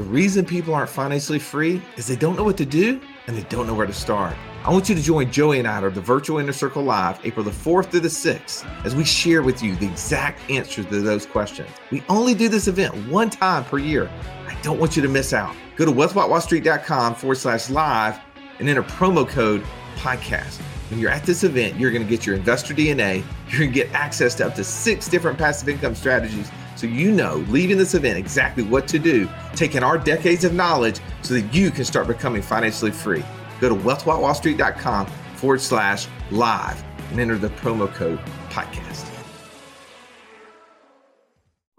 The reason people aren't financially free is they don't know what to do and they don't know where to start. I want you to join Joey and I at the Virtual Inner Circle Live April the 4th through the 6th as we share with you the exact answers to those questions. We only do this event one time per year. I don't want you to miss out. Go to wealthwithoutwallstreet.com forward slash live and enter promo code podcast. When you're at this event, you're going to get your investor DNA. You're going to get access to up to six different passive income strategies so you know leaving this event exactly what to do, taking our decades of knowledge so that you can start becoming financially free. Go to wealthwithoutwallstreet.com forward slash live and enter the promo code podcast.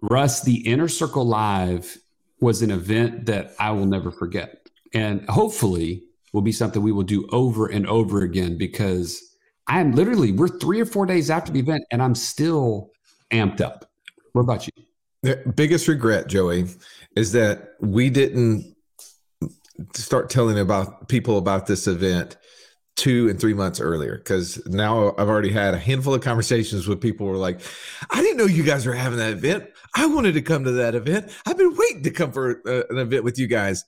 Russ, the Inner Circle Live was an event that I will never forget. And hopefully will be something we will do over and over again because I am literally, we're three or four days after the event and I'm still amped up. What about you? The biggest regret, Joey, is that we didn't start telling about people about this event two and three months earlier because now I've already had a handful of conversations with people who are like, I didn't know you guys were having that event. I wanted to come to that event. I've been waiting to come for uh, an event with you guys.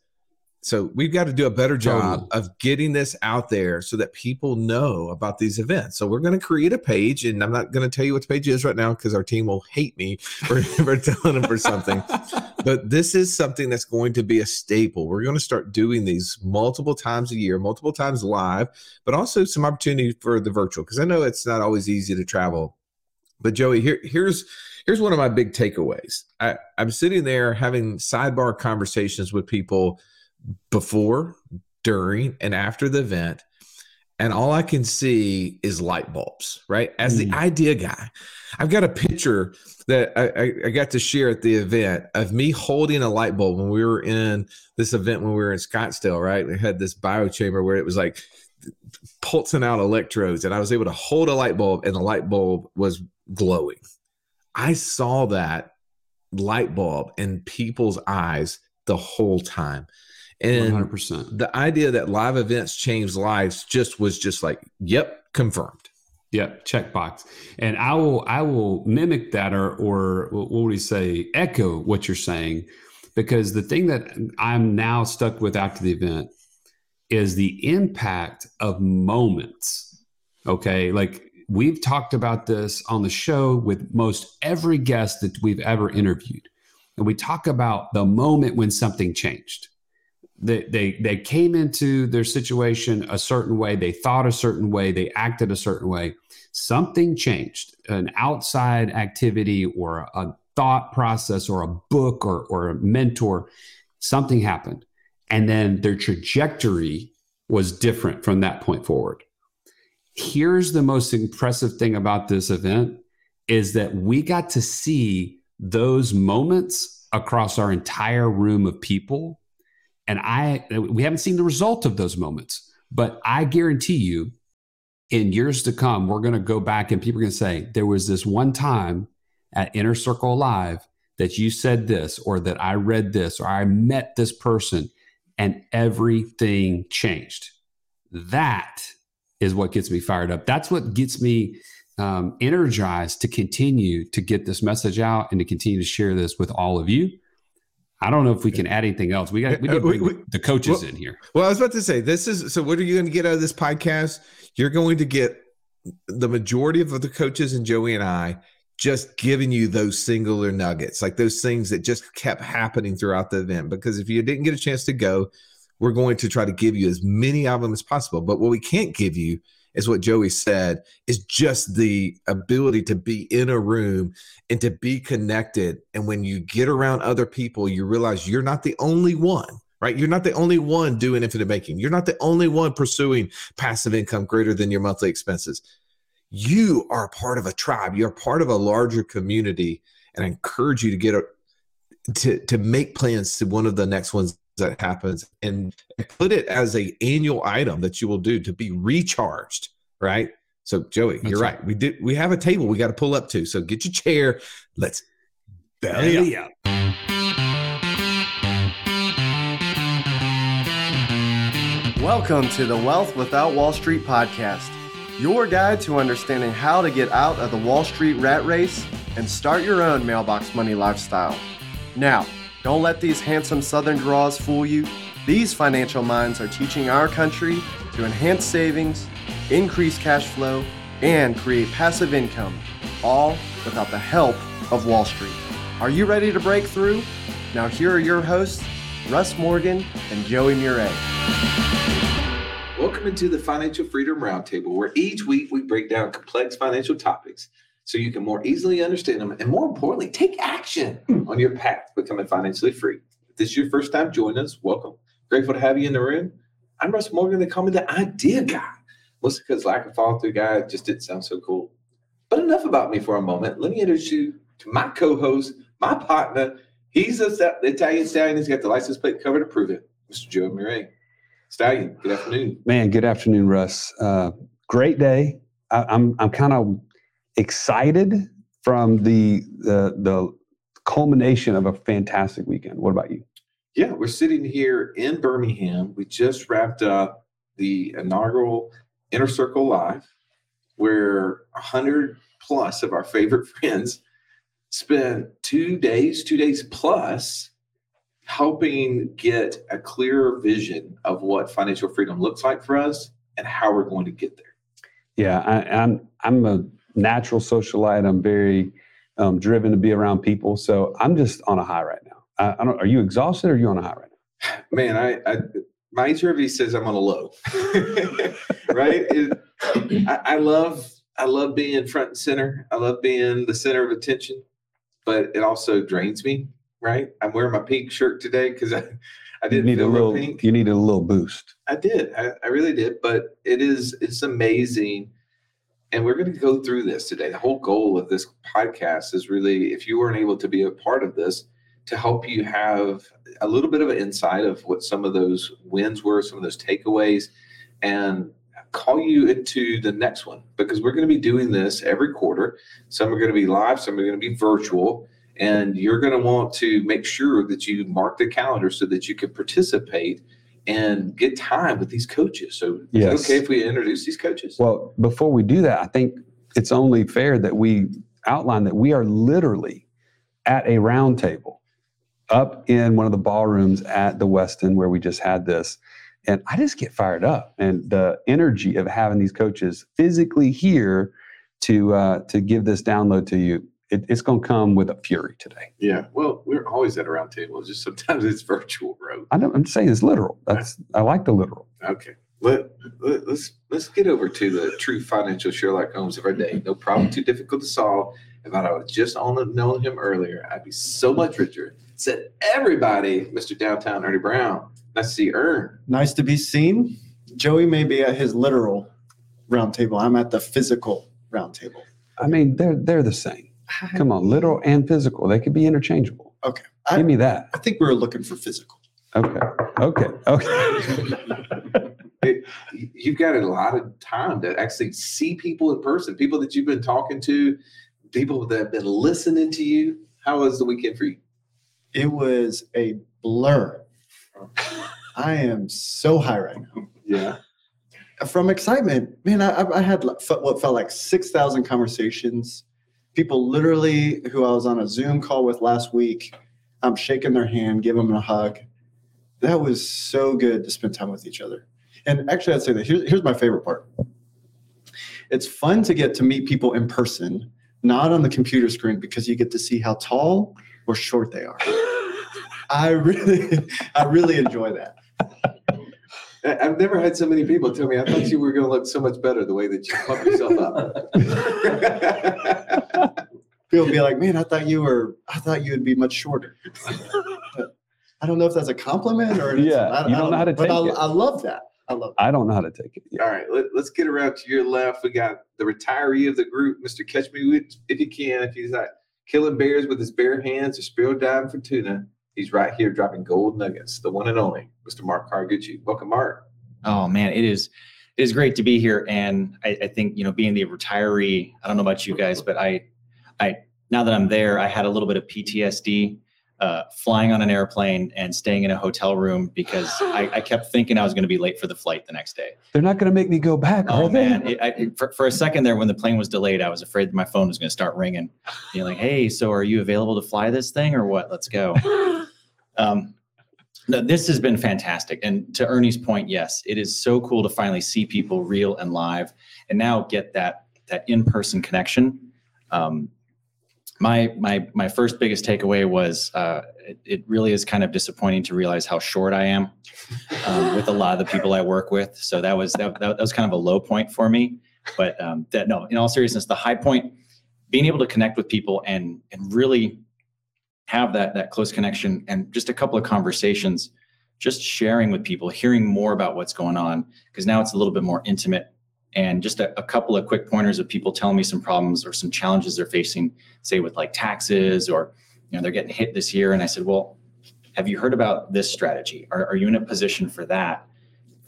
So we've got to do a better job totally. of getting this out there so that people know about these events. So we're going to create a page, and I'm not going to tell you what the page is right now because our team will hate me for, for telling them for something. But this is something that's going to be a staple. We're going to start doing these multiple times a year, multiple times live, but also some opportunity for the virtual because I know it's not always easy to travel. But Joey, here, here's here's one of my big takeaways. I, I'm sitting there having sidebar conversations with people before, during, and after the event. And all I can see is light bulbs, right? As the mm. idea guy, I've got a picture that I, I, got to share at the event of me holding a light bulb when we were in this event when we were in Scottsdale, right? We had this bio chamber where it was like pulsing out electrodes, and I was able to hold a light bulb, and the light bulb was glowing. I saw that light bulb in people's eyes the whole time. And 100%. the idea that live events change lives just was just like, yep, confirmed. Yep, checkbox. And I will I will mimic that or or what would we say, echo what you're saying, because the thing that I'm now stuck with after the event is the impact of moments. Okay. Like we've talked about this on the show with most every guest that we've ever interviewed. And we talk about the moment when something changed they, they they came into their situation a certain way. They thought a certain way. They acted a certain way. Something changed an outside activity or a thought process or a book or, or a mentor. Something happened. And then their trajectory was different from that point forward. Here's the most impressive thing about this event is that we got to see those moments across our entire room of people and I, we haven't seen the result of those moments, but I guarantee you in years to come, we're going to go back and people are going to say, there was this one time at Inner Circle Live that you said this, or that I read this, or I met this person, and everything changed. That is what gets me fired up. That's what gets me um, energized to continue to get this message out and to continue to share this with all of you I don't know if we can add anything else. We got we need to uh, uh, bring we, the coaches well, in here. Well, I was about to say this is so. What are you going to get out of this podcast? You're going to get the majority of the coaches and Joey and I just giving you those singular nuggets, like those things that just kept happening throughout the event. Because if you didn't get a chance to go, we're going to try to give you as many of them as possible. But what we can't give you is what Joey said, is just the ability to be in a room and to be connected. And when you get around other people, you realize you're not the only one, right? You're not the only one doing infinite banking. You're not the only one pursuing passive income greater than your monthly expenses. You are part of a tribe. You're part of a larger community. And I encourage you to get a, to, to make plans to one of the next ones that happens and put it as a annual item that you will do to be recharged right so joey That's you're right. right. we did we have a table we got to pull up to so get your chair let's belly up. welcome to the wealth without wall street podcast your guide to understanding how to get out of the wall street rat race and start your own mailbox money lifestyle now Don't let these handsome Southern draws fool you. These financial minds are teaching our country to enhance savings, increase cash flow, and create passive income, all without the help of Wall Street. Are you ready to break through? Now, here are your hosts, Russ Morgan and Joey Murray. Welcome into the Financial Freedom Roundtable, where each week we break down complex financial topics so you can more easily understand them and, more importantly, take action on your path to becoming financially free. If this is your first time joining us, welcome. Grateful to have you in the room. I'm Russ Morgan. They call me the idea guy, mostly because lack of follow through guy just didn't sound so cool. But enough about me for a moment. Let me introduce you to my co host, my partner. He's a, the Italian stallion. He's got the license plate cover to prove it, Mr. Joe Murray. Stallion, good afternoon. Man, good afternoon, Russ. Uh, great day. I, I'm I'm kind of excited from the, the the culmination of a fantastic weekend. What about you? Yeah, we're sitting here in Birmingham. We just wrapped up the inaugural Inner Circle Live, where 100 plus of our favorite friends spent two days, two days plus, helping get a clearer vision of what financial freedom looks like for us and how we're going to get there. Yeah, I, I'm I'm a natural socialite. I'm very um, driven to be around people. So I'm just on a high right now. I, I, don't. Are you exhausted or are you on a high right now? Man, I, I my HRV says I'm on a low. right? It, I, I love I love being front and center. I love being the center of attention, but it also drains me. Right? I'm wearing my pink shirt today because I. I didn't you need a little. Pink. You needed a little boost. I did. I, I really did. But it is. It's amazing and we're going to go through this today. The whole goal of this podcast is really, if you weren't able to be a part of this, to help you have a little bit of an insight of what some of those wins were, some of those takeaways, and call you into the next one because we're going to be doing this every quarter. Some are going to be live, some are going to be virtual. And you're going to want to make sure that you mark the calendar so that you can participate and get time with these coaches. So, yes. okay if we introduce these coaches? Well, before we do that, I think it's only fair that we outline that we are literally at a roundtable up in one of the ballrooms at the Westin where we just had this. And I just get fired up, and the energy of having these coaches physically here to uh, to give this download to you it, it's going to come with a fury today. Yeah. Well, we're always at a round table. It's just sometimes it's virtual, bro. I am saying it's literal. That's I like the literal. Okay. Let, let, let's let's get over to the true financial Sherlock Holmes of our day. No problem too difficult to solve. If I was just on known him earlier, I'd be so much richer. Said everybody, Mr. Downtown Ernie Brown. Nice to see you, Ern. Nice to be seen. Joey may be at his literal round table. I'm at the physical round table. I mean, they're they're the same. Come on, literal and physical. They could be interchangeable. Okay. Give I, me that. I think we were looking for physical. Okay. Okay. Okay. it, you've got a lot of time to actually see people in person, people that you've been talking to, people that have been listening to you. How was the weekend for you? It was a blur. I am so high right now. Yeah. From excitement, man, I, I had what felt like 6,000 conversations people literally who I was on a Zoom call with last week. I'm shaking their hand, give them a hug. That was so good to spend time with each other. And actually, I'd say that here's, here's my favorite part. It's fun to get to meet people in person, not on the computer screen, because you get to see how tall or short they are. I really, I really enjoy that. I've never had so many people tell me, I thought you were going to look so much better the way that you pump yourself up. people be like, man, I thought you were, I thought you would be much shorter. I don't know if that's a compliment or yeah, I, you don't, don't know how to take but it. I, I love that. I love. I don't know how to take it. Yeah. All right, let, us get around to your left. We got the retiree of the group, Mr. Catch Me if you can. If he's not killing bears with his bare hands or spear diving for tuna, He's right here dropping gold nuggets, the one and only Mr. Mark Cargucci. Welcome, Mark. Oh man, it is it is great to be here. And I, I, think, you know, being the retiree, I don't know about you guys, but I I now that I'm there, I had a little bit of PTSD uh, flying on an airplane and staying in a hotel room because I, I kept thinking I was going to be late for the flight the next day. They're not going to make me go back. Oh man! It, I, for, for a second there, when the plane was delayed, I was afraid that my phone was going to start ringing. You're like, "Hey, so are you available to fly this thing or what? Let's go." Um, no, this has been fantastic. And to Ernie's point, yes, it is so cool to finally see people real and live, and now get that that in person connection. Um, my my my first biggest takeaway was uh, it, it really is kind of disappointing to realize how short I am um, with a lot of the people I work with. So that was that, that was kind of a low point for me. But um, that no, in all seriousness, the high point, being able to connect with people and and really have that that close connection and just a couple of conversations just sharing with people hearing more about what's going on because now it's a little bit more intimate and just a, a, couple of quick pointers of people telling me some problems or some challenges they're facing say with like taxes or you know they're getting hit this year and i said well have you heard about this strategy are, are you in a position for that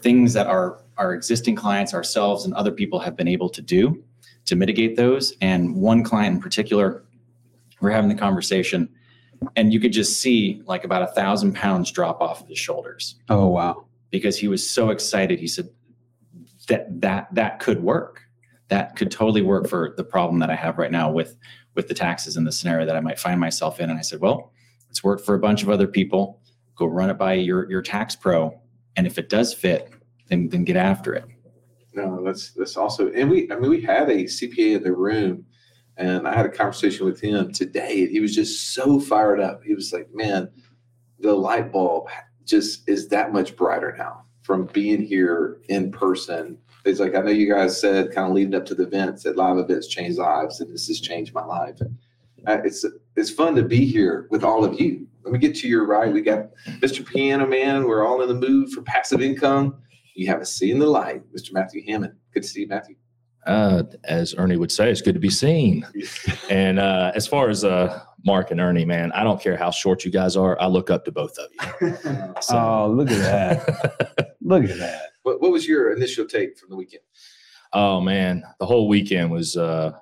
things that our our existing clients ourselves and other people have been able to do to mitigate those and one client in particular we're having the conversation and you could just see like about a thousand pounds drop off of his shoulders. Oh wow! Because he was so excited. He said that that that could work. That could totally work for the problem that I have right now with with the taxes and the scenario that I might find myself in. And I said, well, it's worked for a bunch of other people. Go run it by your your tax pro, and if it does fit, then then get after it. No, that's that's also, and we I mean we had a CPA in the room and I had a conversation with him today. He was just so fired up. He was like, man, the light bulb just is that much brighter now from being here in person. He's like, I know you guys said kind of leading up to the events that live events change lives, and this has changed my life. And uh, it's it's fun to be here with all of you. Let me get to your right. We got Mr. Piano Man. We're all in the mood for passive income. You have a see in the light, Mr. Matthew Hammond. Good to see you, Matthew uh, as Ernie would say, it's good to be seen. and uh, as far as uh, Mark and Ernie, man, I don't care how short you guys are. I look up to both of you. So. oh, look at that! look at that. What, what, was your initial take from the weekend? Oh man, the whole weekend was uh,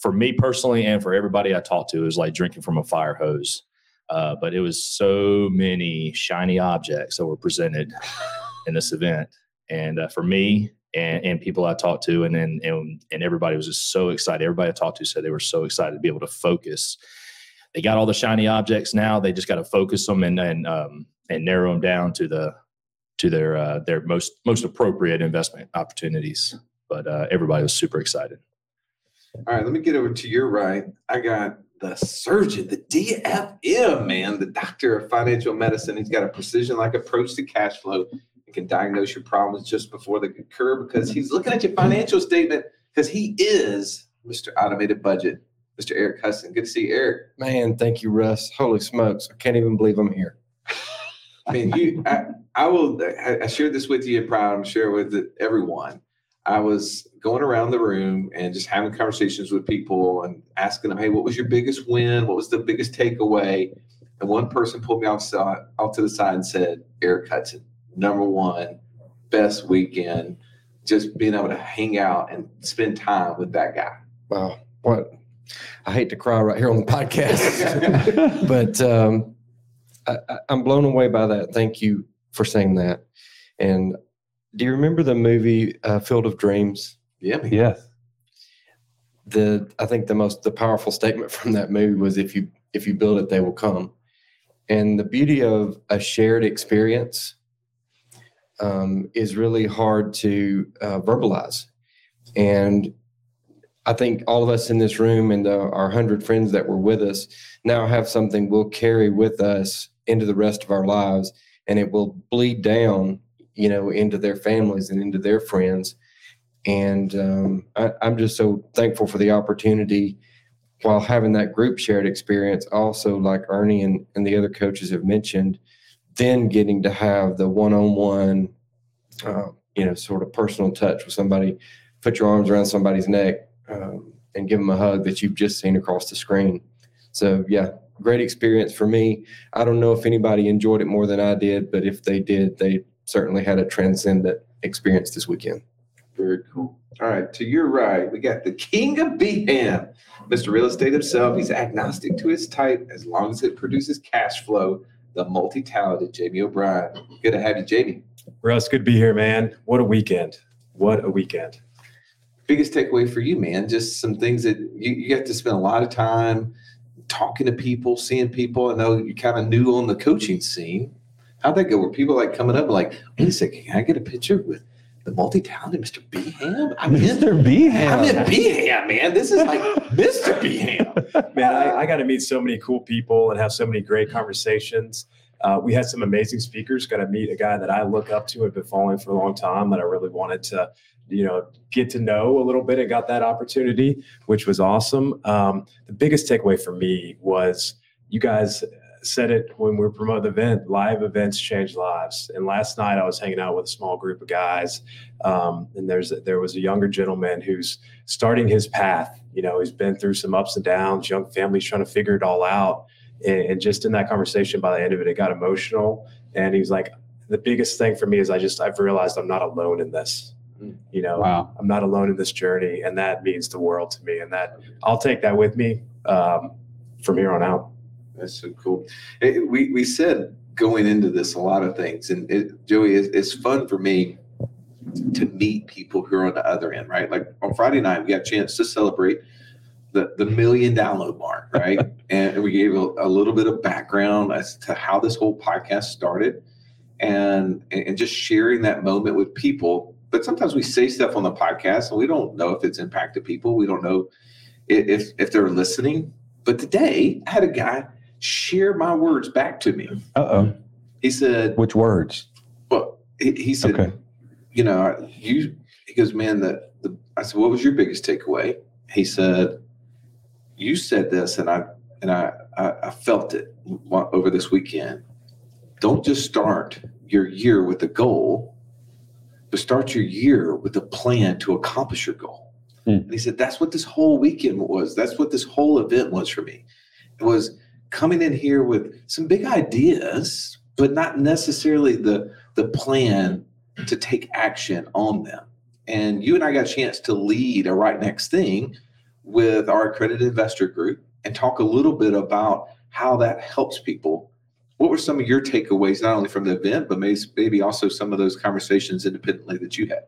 for me personally, and for everybody I talked to, it was like drinking from a fire hose. Uh, but it was so many shiny objects that were presented in this event, and uh, for me, and, and people I talked to, and then and, and everybody was just so excited. Everybody I talked to said they were so excited to be able to focus. They got all the shiny objects now. They just got to focus them and and um, and narrow them down to the to their uh, their most most appropriate investment opportunities. But uh, everybody was super excited. All right, let me get over to your right. I got the surgeon, the DFM man, the doctor of financial medicine. He's got a precision like approach to cash flow and can diagnose your problems just before they occur because he's looking at your financial statement because he is Mr. Automated Budget, Mr. Eric Hudson. Good to see you, Eric. Man, thank you, Russ. Holy smokes. I can't even believe I'm here. I mean, you, I, I will, I, I shared this with you private. I'm sure with everyone. I was going around the room and just having conversations with people and asking them, hey, what was your biggest win? What was the biggest takeaway? And one person pulled me off, off to the side and said, Eric Hudson number one, best weekend, just being able to hang out and spend time with that guy. Wow. What? I hate to cry right here on the podcast, but um, I, I'm blown away by that. Thank you for saying that. And do you remember the movie uh, Field of Dreams? Yeah. Yes. The I think the most the powerful statement from that movie was if you if you build it, they will come. And the beauty of a shared experience um, is really hard to uh, verbalize. And I think all of us in this room and the, our hundred friends that were with us now have something we'll carry with us into the rest of our lives, and it will bleed down, you know, into their families and into their friends. And um, I, I'm just so thankful for the opportunity while having that group shared experience. Also, like Ernie and, and the other coaches have mentioned, then getting to have the one-on-one uh, you know sort of personal touch with somebody put your arms around somebody's neck um, and give them a hug that you've just seen across the screen so yeah great experience for me i don't know if anybody enjoyed it more than i did but if they did they certainly had a transcendent experience this weekend very cool all right to your right we got the king of BHAM, mr real estate himself he's agnostic to his type as long as it produces cash flow the multi-talented Jamie O'Brien. Good to have you, Jamie. Russ, good to be here, man. What a weekend. What a weekend. Biggest takeaway for you, man, just some things that you, you get to spend a lot of time talking to people, seeing people. I know you're kind of new on the coaching scene. How'd that go? Were people like coming up like, wait a second, can I get a picture with the multi-talented Mr. BHAM? I'm in Mr. BHAM. I'm in BHAM, man. This is like Mr. BHAM. Man, I, I got to meet so many cool people and have so many great conversations. Uh, we had some amazing speakers. Got to meet a guy that I look up to and have been following for a long time that I really wanted to, you know, get to know a little bit and got that opportunity, which was awesome. Um, the biggest takeaway for me was you guys said it when we promoting the event live events change lives and last night i was hanging out with a small group of guys um, and there's there was a younger gentleman who's starting his path you know he's been through some ups and downs young families trying to figure it all out and, and just in that conversation by the end of it it got emotional and he was like the biggest thing for me is i just i've realized i'm not alone in this you know Wow. i'm not alone in this journey and that means the world to me and that i'll take that with me um, from here on out That's so cool. It- we we said going into this a lot of things, and it, Joey, it's, it's fun for me to meet people who are on the other end, right? Like on Friday night, we got a chance to celebrate the the million download mark, right? and we gave a, a little bit of background as to how this whole podcast started, and and just sharing that moment with people. But sometimes we say stuff on the podcast, and we don't know if it's impacted people. We don't know if if they're listening. But today, I had a guy share my words back to me. Uh oh. He said, Which words? "Well," he, he said, Okay. you know, you." He goes, "Man, the, the." I said, "What was your biggest takeaway?" He said, "You said this, and I and I I, felt it over this weekend. Don't just start your year with a goal, but start your year with a plan to accomplish your goal." Hmm. And he said, "That's what this whole weekend was. That's what this whole event was for me. It was." coming in here with some big ideas, but not necessarily the the plan to take action on them. And you and I got a chance to lead a right next thing with our accredited investor group and talk a little bit about how that helps people. What were some of your takeaways, not only from the event, but maybe, also some of those conversations independently that you had?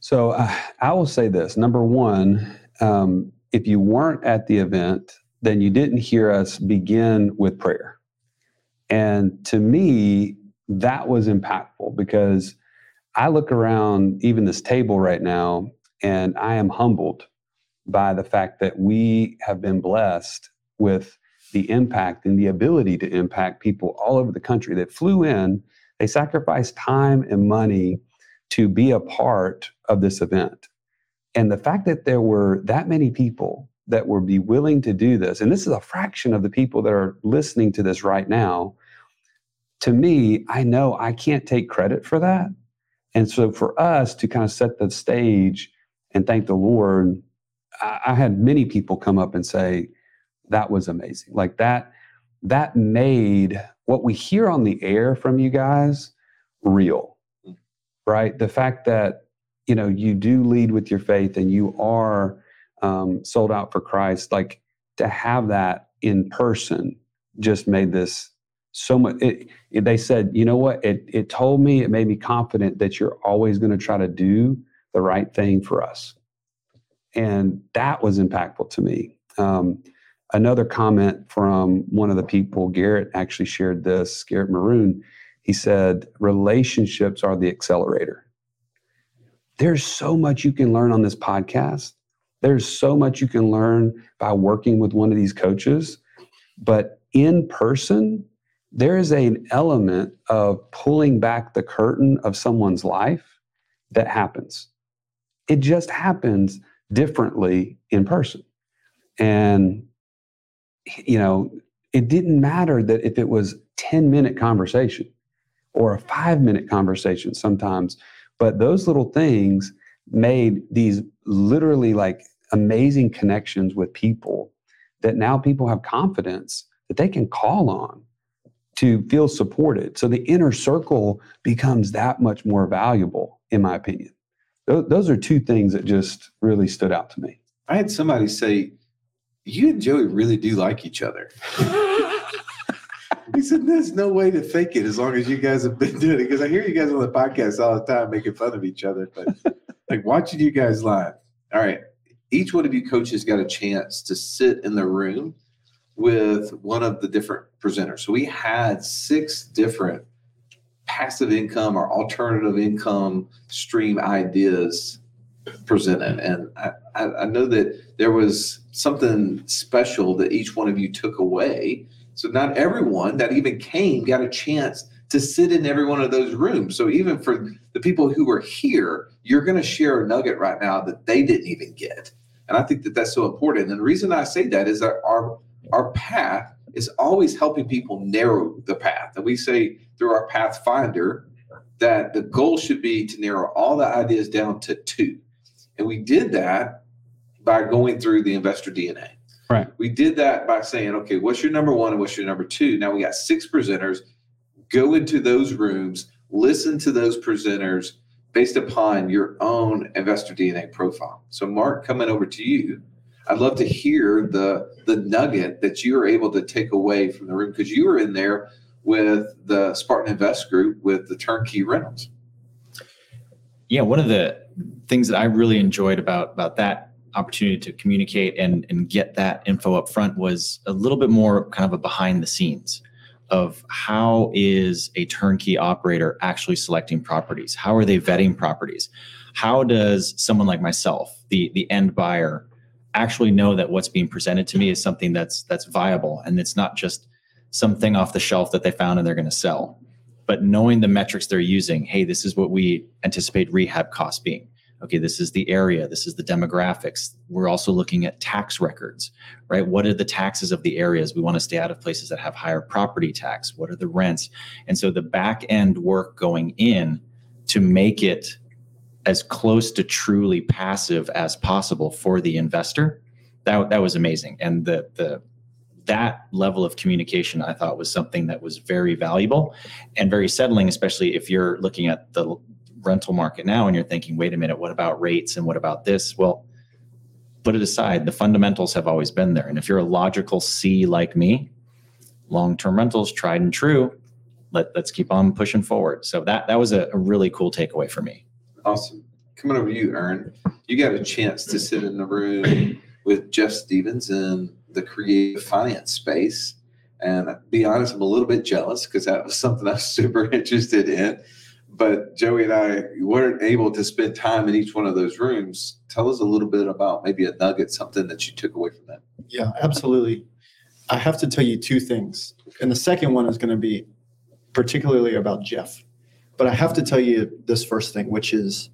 So uh, I will say this number one, um, if you weren't at the event, then you didn't hear us begin with prayer. And to me, that was impactful because I look around even this table right now and I am humbled by the fact that we have been blessed with the impact and the ability to impact people all over the country that flew in. They sacrificed time and money to be a part of this event. And the fact that there were that many people that would be willing to do this, and this is a fraction of the people that are listening to this right now, to me, I know I can't take credit for that. And so for us to kind of set the stage and thank the Lord, I, had many people come up and say, that was amazing. Like that, that made what we hear on the air from you guys real right? The fact that you know you do lead with your faith and you are um, sold out for Christ, like to have that in person, just made this so much. It, it- they said, you know what? It it told me, it made me confident that you're always going to try to do the right thing for us, and that was impactful to me. Um, another comment from one of the people, Garrett, actually shared this. Garrett Maroon he said relationships are the accelerator there's so much you can learn on this podcast there's so much you can learn by working with one of these coaches but in person there is an element of pulling back the curtain of someone's life that happens it just happens differently in person and you know it didn't matter that if it was 10 minute conversation or a five minute conversation sometimes. But those little things made these literally like amazing connections with people that now people have confidence that they can call on to feel supported. So the inner circle becomes that much more valuable, in my opinion. Tho- Those are two things that just really stood out to me. I had somebody say, "You and Joey really do like each other." he said, "There's no way to fake it as long as you guys have been doing it." Because I hear you guys on the podcast all the time making fun of each other, but like watching you guys live. All right, each one of you coaches got a chance to sit in the room with one of the different presenters. So we had six different passive income or alternative income stream ideas presented. And I, I, know that there was something special that each one of you took away. So not everyone that even came got a chance to sit in every one of those rooms. So even for the people who were here, you're going to share a nugget right now that they didn't even get. And I think that that's so important. And the reason I say that is that our our path is always helping people narrow the path. And we say through our Pathfinder that the goal should be to narrow all the ideas down to two. And we did that by going through the investor DNA. Right. We did that by saying, okay, what's your number one and what's your number two? Now we got six presenters. Go into those rooms, listen to those presenters based upon your own investor DNA profile. So, Mark, coming over to you, I'd love to hear the the nugget that you were able to take away from the room because you were in there with the Spartan Invest Group with the turnkey rentals. Yeah, one of the things that I really enjoyed about about that opportunity to communicate and and get that info up front was a little bit more kind of a behind the scenes of how is a turnkey operator actually selecting properties? How are they vetting properties? How does someone like myself, the the end buyer, actually know that what's being presented to me is something that's that's viable and it's not just something off the shelf that they found and they're going to sell? But knowing the metrics they're using, hey, this is what we anticipate rehab costs being okay, this is the area, this is the demographics. We're also looking at tax records, right? What are the taxes of the areas? We want to stay out of places that have higher property tax. What are the rents? And so the back end work going in to make it as close to truly passive as possible for the investor, that, that was amazing. And the, the, that level of communication I thought was something that was very valuable and very settling, especially if you're looking at the rental market now and you're thinking, wait a minute, what about rates and what about this? Well, put it aside. The fundamentals have always been there. And if you're a logical C like me, long-term rentals, tried and true, let, let's keep on pushing forward. So that that was a, a really cool takeaway for me. Awesome. Coming over to you, Ern. You got a chance to sit in the room with Jeff Stevens in the creative finance space. And be honest, I'm a little bit jealous because that was something I was super interested in but Joey and I weren't able to spend time in each one of those rooms. Tell us a little bit about maybe a nugget, something that you took away from that. Yeah, absolutely. I have to tell you two things. And the second one is going to be particularly about Jeff. But I have to tell you this first thing, which is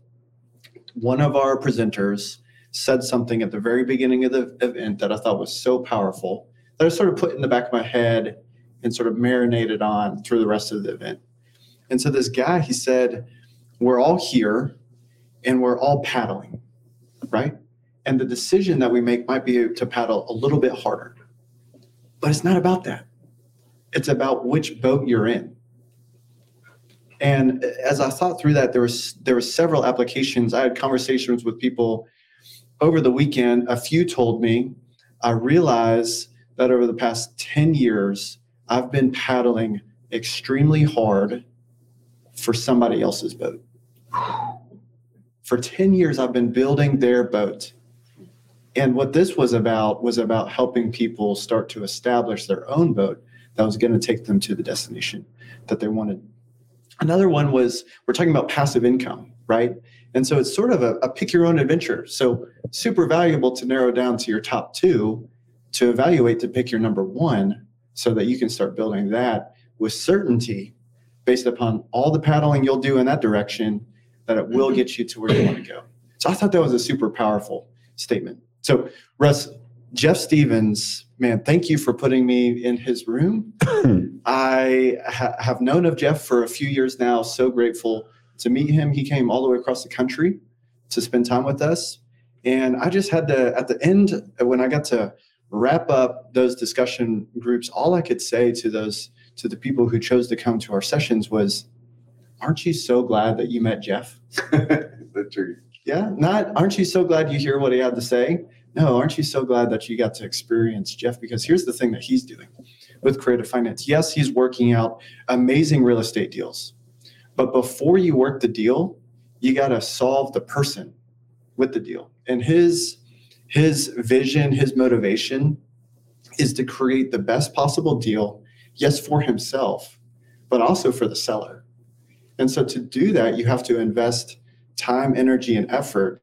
one of our presenters said something at the very beginning of the event that I thought was so powerful that I sort of put in the back of my head and sort of marinated on through the rest of the event. And so this guy, he said, We're all here and we're all paddling, right? And the decision that we make might be to paddle a little bit harder. But it's not about that. It's about which boat you're in. And as I thought through that, there was there were several applications. I had conversations with people over the weekend. A few told me, I realize that over the past 10 years, I've been paddling extremely hard for somebody else's boat. For 10 years, I've been building their boat. And what this was about was about helping people start to establish their own boat that was going to take them to the destination that they wanted. Another one was we're talking about passive income, right? And so it's sort of a, a pick your own adventure. So super valuable to narrow down to your top two to evaluate to pick your number one so that you can start building that with certainty based upon all the paddling you'll do in that direction that it will mm-hmm. get you to where you want to go. So I thought that was a super powerful statement. So Russ, Jeff Stevens, man, thank you for putting me in his room. I ha- have known of Jeff for a few years now. So grateful to meet him. He came all the way across the country to spend time with us. And I just had to, at the end, when I got to wrap up those discussion groups, all I could say to those to the people who chose to come to our sessions was, aren't you so glad that you met Jeff? the truth. Yeah, not aren't you so glad you hear what he had to say? No, aren't you so glad that you got to experience Jeff? Because here's the thing that he's doing with creative finance. Yes, he's working out amazing real estate deals. But before you work the deal, you got to solve the person with the deal. And his his vision, his motivation is to create the best possible deal, yes, for himself, but also for the seller. And so to do that, you have to invest time, energy, and effort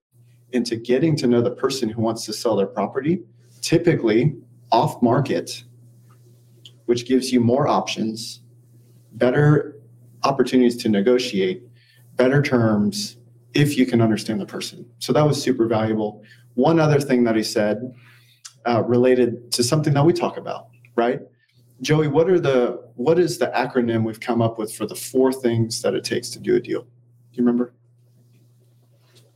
into getting to know the person who wants to sell their property, typically off market, which gives you more options, better opportunities to negotiate, better terms, if you can understand the person. So that was super valuable. One other thing that he said uh, related to something that we talk about, right? Joey, what are the what is the acronym we've come up with for the four things that it takes to do a deal? Do you remember?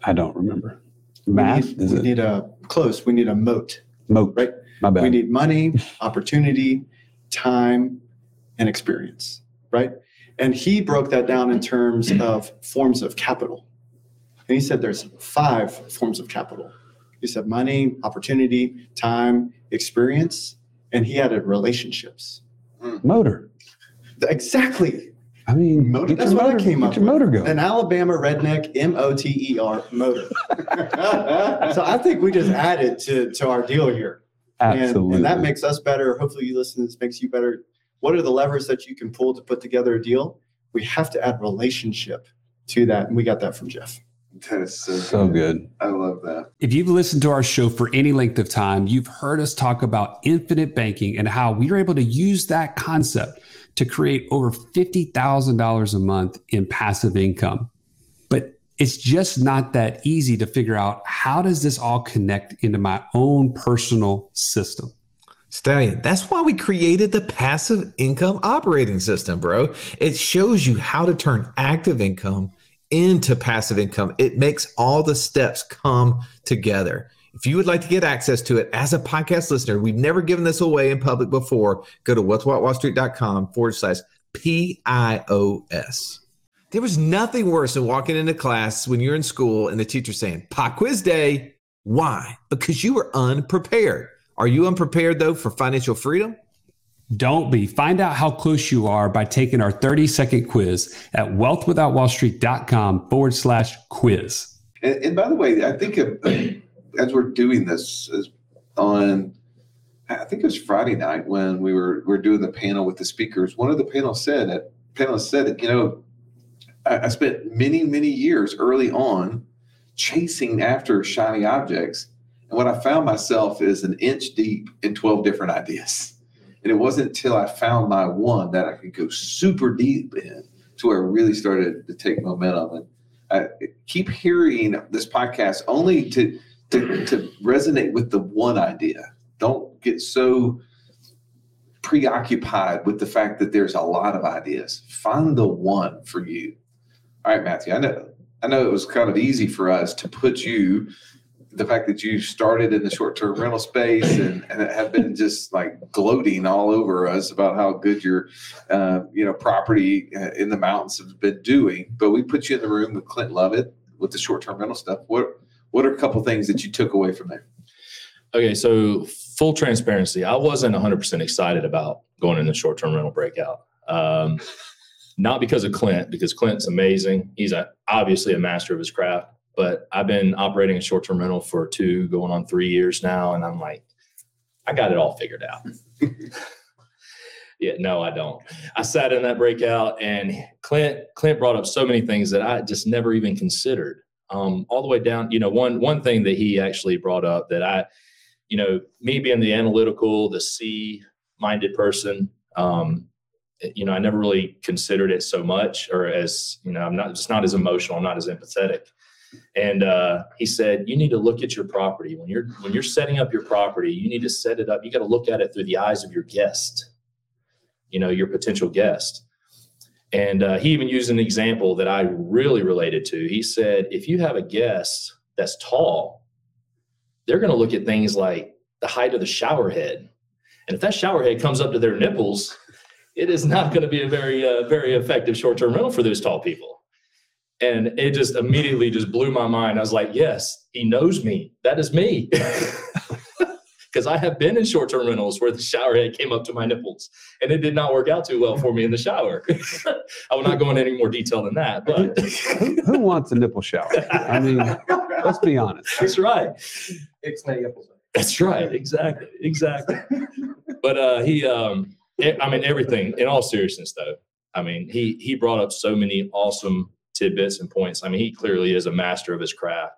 I don't remember. We Math need, is we need a close. We need a moat. moat? right. My bad. We need money, opportunity, time, and experience, right? And he broke that down in terms of forms of capital. And he said there's five forms of capital. He said money, opportunity, time, experience, and he added relationships. motor. Exactly. I mean, Motor. That's your what I came up your with. motor going. An Alabama redneck, M O T E R, motor. so I think we just added to, to our deal here. And- Absolutely. And, that makes us better. Hopefully, you listen. This makes you better. What are the levers that you can pull to put together a deal? We have to add relationship to that, and we got that from Jeff. That is so, so good. I love that. If you've listened to our show for any length of time, you've heard us talk about infinite banking and how we are able to use that concept to create over $50,000 a month in passive income. But it's just not that easy to figure out how does this all connect into my own personal system. Stallion, that's why we created the passive income operating system, bro. It shows you how to turn active income into passive income. It makes all the steps come together. If you would like to get access to it as a podcast listener, we've never given this away in public before. Go to what's what wallstreet.com forward slash PIOS. There was nothing worse than walking into class when you're in school and the teacher saying, Pop quiz day. Why? Because you were unprepared. Are you unprepared though for financial freedom? Don't be. Find out how close you are by taking our 30 second quiz at wealthwithoutwallstreet.com forward slash quiz. And, and by the way, I think of, as we're doing this is on, I think it was Friday night when we were we were doing the panel with the speakers. One of the panel said that panelists said that you know I, I spent many many years early on chasing after shiny objects, and what I found myself is an inch deep in twelve different ideas. And it wasn't until I found my one that I could go super deep in to where I really started to take momentum. And I keep hearing this podcast only to, to to resonate with the one idea. Don't get so preoccupied with the fact that there's a lot of ideas. Find the one for you. All right, Matthew. I know I know it was kind of easy for us to put you the fact that you started in the short-term rental space and, and have been just like gloating all over us about how good your uh, you know property uh, in the mountains has been doing but we put you in the room with clint lovett with the short-term rental stuff what what are a couple things that you took away from there Okay, so full transparency, I wasn't 100% excited about going in the short term rental breakout. Um, not because of Clint, because Clint's amazing. He's a, obviously a master of his craft, but I've been operating a short term rental for two, going on three years now. And I'm like, I got it all figured out. yeah, no, I don't. I sat in that breakout and Clint, Clint brought up so many things that I just never even considered. Um, all the way down, you know, one, one thing that he actually brought up that I, you know, me being the analytical, the C minded person, um, you know, I never really considered it so much or as, you know, I'm not just not as emotional, I'm not as empathetic. And uh, he said, you need to look at your property when you're when you're setting up your property. You need to set it up. You got to look at it through the eyes of your guest, you know, your potential guest. And uh, he even used an example that I really related to. He said, if you have a guest that's tall, they're going to look at things like the height of the shower head. And if that shower head comes up to their nipples, it is not going to be a very, uh, very effective short term rental for those tall people. And it just immediately just blew my mind. I was like, yes, he knows me. That is me. Because I have been in short term rentals where the shower head came up to my nipples and it did not work out too well for me in the shower. I will not go into any more detail than that, but who, who wants a nipple shower? I mean, let's be honest. that's right. It's many apples. That's right. Exactly. Exactly. but uh, he, um, I mean, everything. In all seriousness, though, I mean, he he brought up so many awesome tidbits and points. I mean, he clearly is a master of his craft,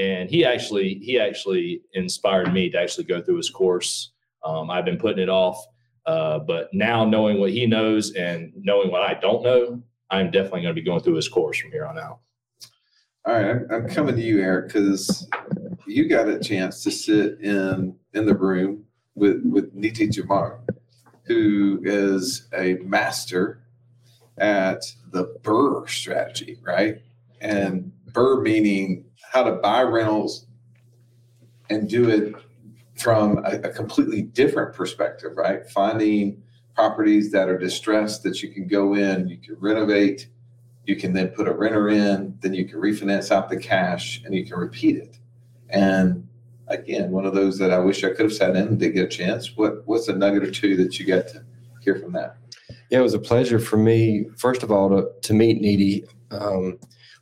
and he actually he actually inspired me to actually go through his course. Um, I've been putting it off, uh, but now knowing what he knows and knowing what I don't know, I'm definitely going to be going through his course from here on out. All right, I'm, I'm coming to you, Eric, because you got a chance to sit in in the room with with Niti Jamdar, who is a master at the BRRRR strategy, right? And BRRRR meaning how to buy rentals and do it from a, a completely different perspective, right? Finding properties that are distressed that you can go in, you can renovate, you can then put a renter in, then you can refinance out the cash and you can repeat it. And again, one of those that I wish I could have sat in did get a chance. What what's a nugget or two that you got to hear from that? Yeah, it was a pleasure for me, first of all, to, to meet Needy. Um,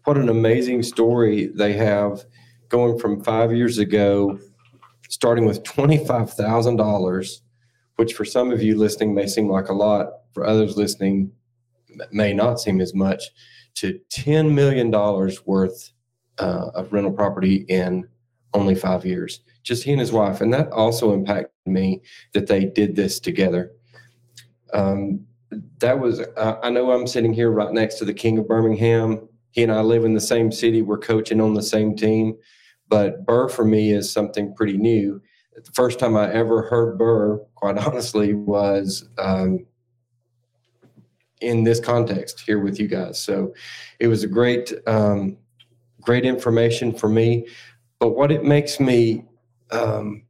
what an amazing story they have going from five years ago, starting with $25,000, which for some of you listening may seem like a lot, for others listening may not seem as much, to $10 million worth uh, of rental property in only five years. Just he and his wife. And that also impacted me that they did this together. Um, that was uh, i know i'm sitting here right next to the king of birmingham he and i live in the same city. We're coaching on the same team. But BRRRR for me is something pretty new. The first time i ever heard BRRRR quite honestly was um, in this context here with you guys. So it was a great um, great information for me. But what it makes me um,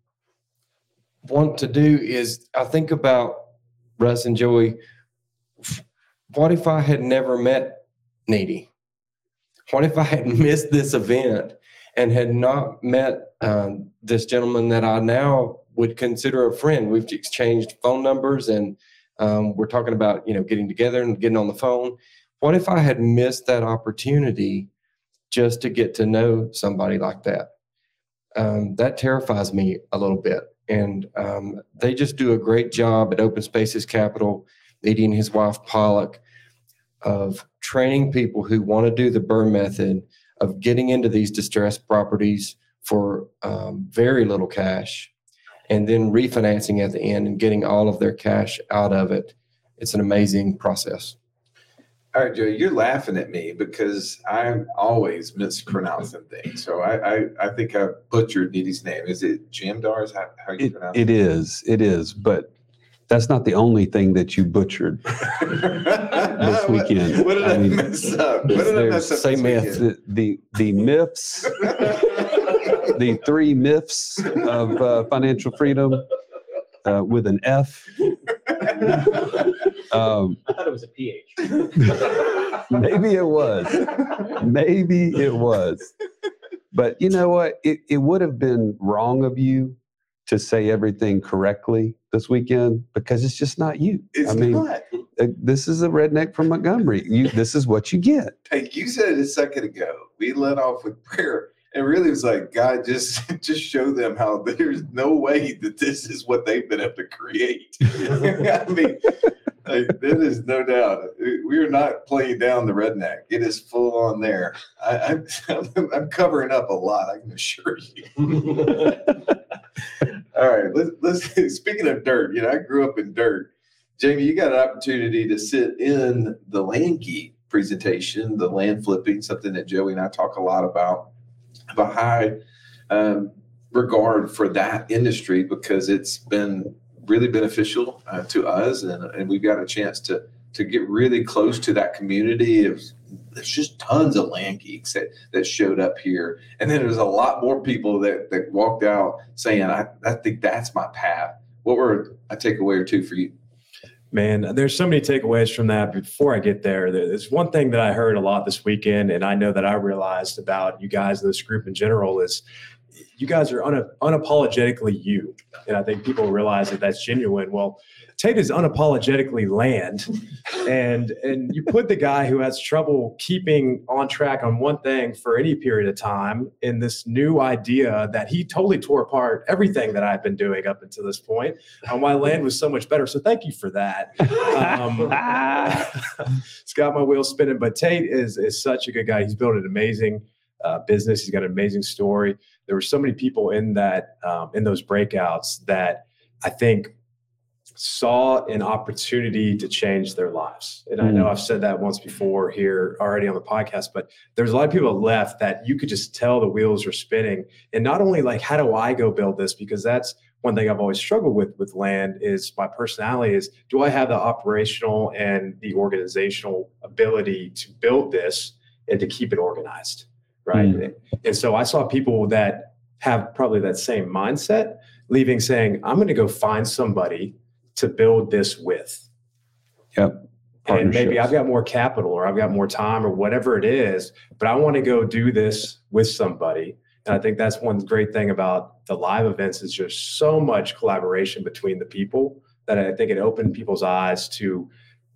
want to do is i think about russ and joey. What if I had never met Needy? What if I had missed this event and had not met um, this gentleman that I now would consider a friend? We've exchanged phone numbers and um, we're talking about you know getting together and getting on the phone. What if I had missed that opportunity just to get to know somebody like that? Um, that terrifies me a little bit. And um, they just do a great job at Open Spaces Capital Needy and his wife Pollock, of training people who want to do the BRRRR method of getting into these distressed properties for um, very little cash and then refinancing at the end and getting all of their cash out of it. It's an amazing process. All right, Joe, you're laughing at me because I'm always mispronouncing things. So I I, I think I butchered Needy's name. Is it Jamdar? Is how, how you It, pronounce it? it is. It is. But that's not the only thing that you butchered. this weekend. What did I, I mean, mess up? What did I mess up? Say this myth. The the, the myths, the three myths of uh, financial freedom uh, with an F. Um, I thought it was a PH. maybe it was. Maybe it was. But you know what? It, it would have been wrong of you to say everything correctly this weekend because it's just not you. It's I mean, not. uh, this is a redneck from Montgomery. You, this is what you get. Hey, you said it a second ago. We let off with prayer. And really it was like, God, just just show them how there's no way that this is what they've been able to create. I mean, like, there is no doubt. We are not playing down the redneck. It is full on there. I, I'm, I'm covering up a lot, I can assure you. All right, let's, let's speaking of dirt, you know, I grew up in dirt. Jamie, you got an opportunity to sit in the land geek presentation, the land flipping, something that Joey and I talk a lot about. Have a high um, regard for that industry because it's been really beneficial uh, to us, and, and we've got a chance to to get really close to that community. It was, there's just tons of land geeks that that showed up here, and then there's a lot more people that that walked out saying, "I, I think that's my path." What were a takeaway or two for you? Man, there's so many takeaways from that. Before I get there, there's one thing that I heard a lot this weekend, and I know that I realized about you guys this group in general is you guys are una- unapologetically you, and I think people realize that that's genuine. Well, Tate is unapologetically land, and and you put the guy who has trouble keeping on track on one thing for any period of time in this new idea that he totally tore apart everything that I've been doing up until this point. On why land was so much better. So thank you for that. Um, it's got my wheels spinning. But Tate is is such a good guy. He's built an amazing uh, business. He's got an amazing story. There were so many people in that um, in those breakouts that I think saw an opportunity to change their lives. And I know I've said that once before here already on the podcast, but there's a lot of people left that you could just tell the wheels are spinning. And not only like, how do I go build this? Because that's one thing I've always struggled with with land is my personality is do I have the operational and the organizational ability to build this and to keep it organized? Right. Mm. And so I saw people that have probably that same mindset leaving saying, I'm going to go find somebody to build this with. Yep. And maybe I've got more capital or I've got more time or whatever it is, but I want to go do this with somebody. And I think that's one great thing about the live events is just so much collaboration between the people that I think it opened people's eyes to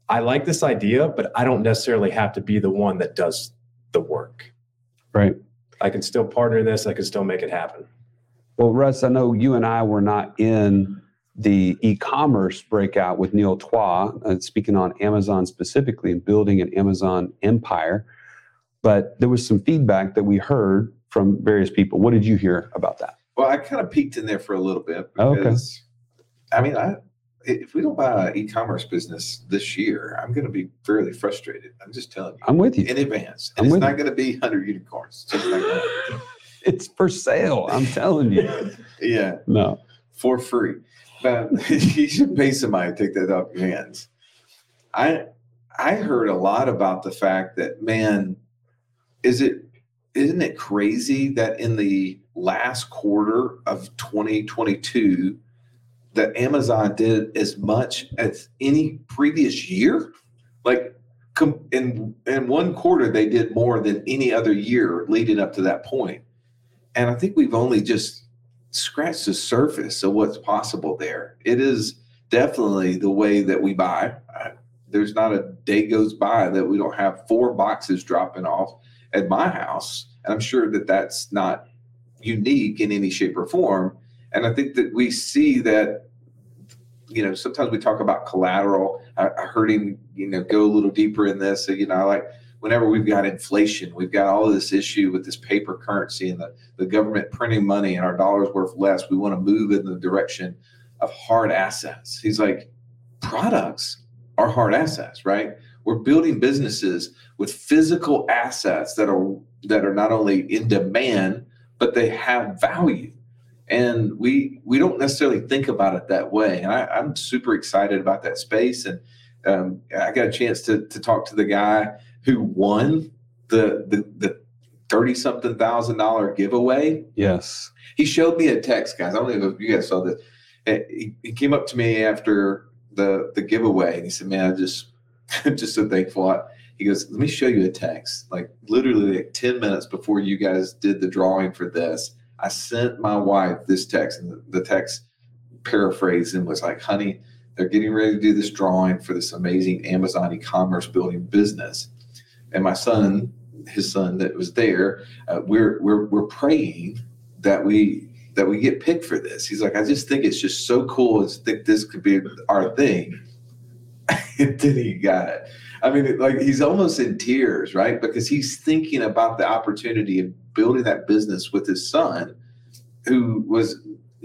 I like this idea, but I don't necessarily have to be the one that does the work. Right. I can still partner in this, I can still make it happen. Well, Russ, I know you and I were not in the e-commerce breakout with Neil Twa, uh, speaking on Amazon specifically and building an Amazon empire. But there was some feedback that we heard from various people. What did you hear about that? Well, I kind of peeked in there for a little bit Okay. I mean, I if we don't buy an e-commerce business this year, I'm going to be fairly frustrated. I'm just telling you I'm with you. in advance, I'm it's not going to be 100 unicorns. It's just not It's for sale. I'm telling you. yeah, No. for free. But you should pay somebody to take that off your hands. I I heard a lot about the fact that man, is it isn't it crazy that in the last quarter of 2022 that Amazon did as much as any previous year? Like in in one quarter they did more than any other year leading up to that point. And I think we've only just scratched the surface of what's possible there. It is definitely the way that we buy. There's not a day goes by that we don't have four boxes dropping off at my house. And I'm sure that that's not unique in any shape or form. And I think that we see that, you know, sometimes we talk about collateral. I, heard him, you know, go a little deeper in this. So, you know, like whenever we've got inflation, we've got all of this issue with this paper currency and the, the government printing money and our dollars worth less. We want to move in the direction of hard assets. He's like, products are hard assets, right? We're building businesses with physical assets that are that are not only in demand, but they have value. And we we don't necessarily think about it that way. And I, I'm super excited about that space. And um, I got a chance to to talk to the guy who won the the the thirty something thousand dollar giveaway. Yes. He showed me a text, guys. I don't know if you guys saw this. He, he came up to me after the the giveaway and he said, "Man, I just I'm just so thankful." I, he goes, "Let me show you a text." Like literally like ten minutes before you guys did the drawing for this, I sent my wife this text, and the, text paraphrased and was like, "Honey, they're getting ready to do this drawing for this amazing Amazon e-commerce building business." And my son, his son that was there, uh, we're we're we're praying that we that we get picked for this. He's like, I just think it's just so cool. I think this could be our thing. and then he got it. I mean, like he's almost in tears, right? Because he's thinking about the opportunity of building that business with his son, who was,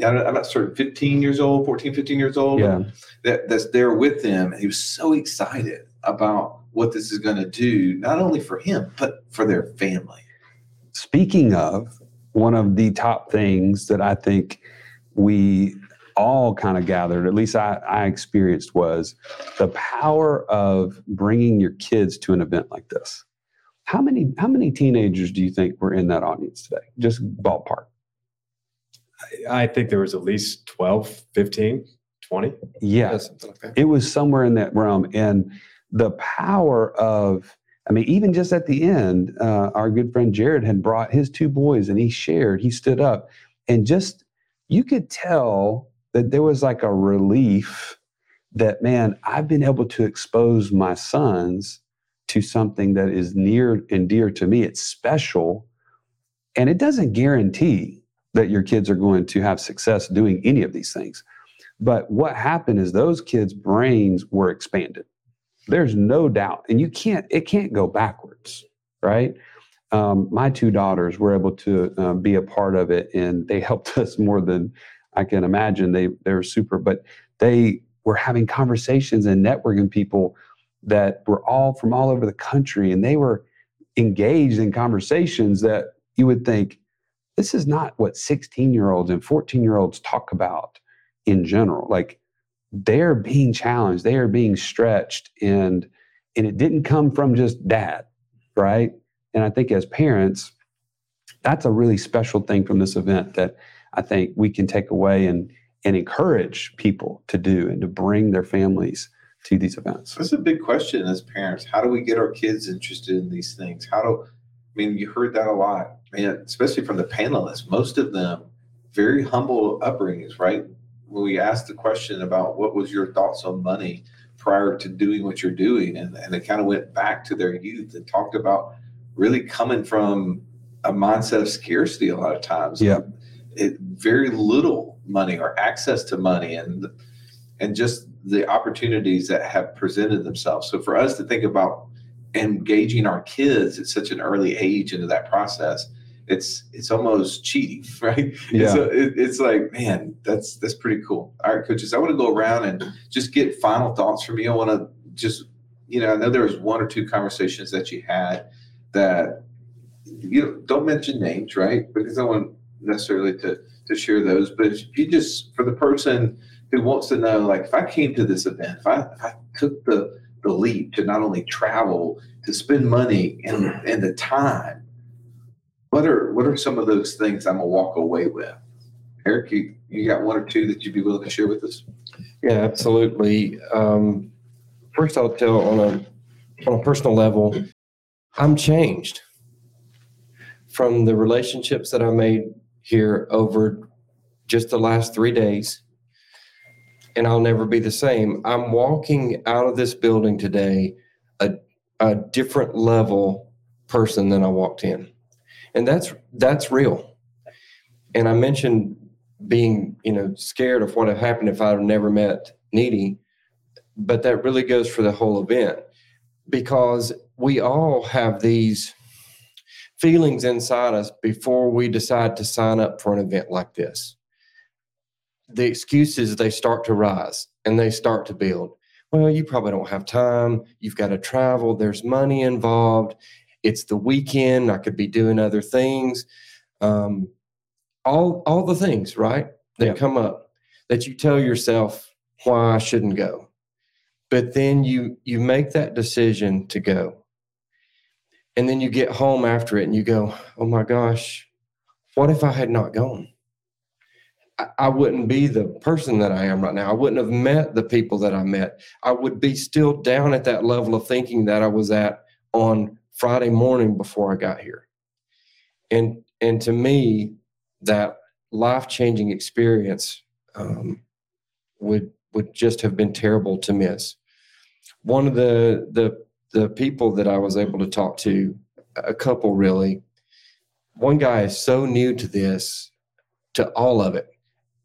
I'm not certain, 15 years old, 14, 15 years old, Yeah. that, that's there with him. And he was so excited about what this is going to do, not only for him, but for their family. Speaking of, one of the top things that I think we all kind of gathered, at least I, I experienced, was the power of bringing your kids to an event like this. How many how many teenagers do you think were in that audience today? Just ballpark. I think there was at least 12, 15, 20. Yeah, Yeah, like it was somewhere in that realm and the power of i mean even just at the end uh, our good friend jared had brought his two boys and he shared he stood up and just you could tell that there was like a relief that man i've been able to expose my sons to something that is near and dear to me. It's special and it doesn't guarantee that your kids are going to have success doing any of these things. But what happened is those kids brains were expanded. There's no doubt and you can't it can't go backwards right? Um, my two daughters were able to uh, be a part of it and they helped us more than i can imagine. They they were super but they were having conversations and networking people that were all from all over the country and they were engaged in conversations that you would think this is not what 16 year olds and 14 year olds talk about in general. Like they're being challenged they are being stretched and and it didn't come from just dad right? And i think as parents that's a really special thing from this event that i think we can take away and and encourage people to do and to bring their families to these events That's a big question as parents. How do we get our kids interested in these things? How do, I mean, you heard that a lot, man, especially from the panelists. Most of them very humble upbringings, right? When we asked the question about what was your thoughts on money prior to doing what you're doing, and, and they kind of went back to their youth and talked about really coming from a mindset of scarcity a lot of times. Yeah. It, very little money or access to money and and just the opportunities that have presented themselves. So for us to think about engaging our kids at such an early age into that process, it's it's almost cheating, right? Yeah. So it, it's like, man, that's that's pretty cool. All right, coaches, I want to go around and just get final thoughts from you. I want to just, you know, I know there was one or two conversations that you had that you know, don't mention names, right? Because I don't want necessarily to to share those, but if you just for the person who wants to know, like, if I came to this event, if I, if I took the the leap to not only travel, to spend money and and the time, what are what are some of those things I'm gonna walk away with? Eric, you, you got one or two that you'd be willing to share with us? Yeah, absolutely. Um, first, I'll tell on a on a personal level, I'm changed from the relationships that I made here over just the last three days, and I'll never be the same. I'm walking out of this building today a a different level person than I walked in, and that's that's real. And I mentioned being you know scared of what had happened if I'd never met Needy, but that really goes for the whole event because we all have these feelings inside us before we decide to sign up for an event like this. The excuses they start to rise and they start to build. Well, you probably don't have time. You've got to travel. There's money involved. It's the weekend. I could be doing other things. Um, all all the things, right? That Yeah. come up that you tell yourself why I shouldn't go. But then you you make that decision to go. And then you get home after it and you go, "Oh my gosh, what if I had not gone?" I, wouldn't be the person that I am right now. I wouldn't have met the people that I met. I would be still down at that level of thinking that I was at on Friday morning before I got here. And and to me, that life changing experience um, would would just have been terrible to miss. One of the the the people that I was able to talk to, a couple really, one guy is so new to this, to all of it.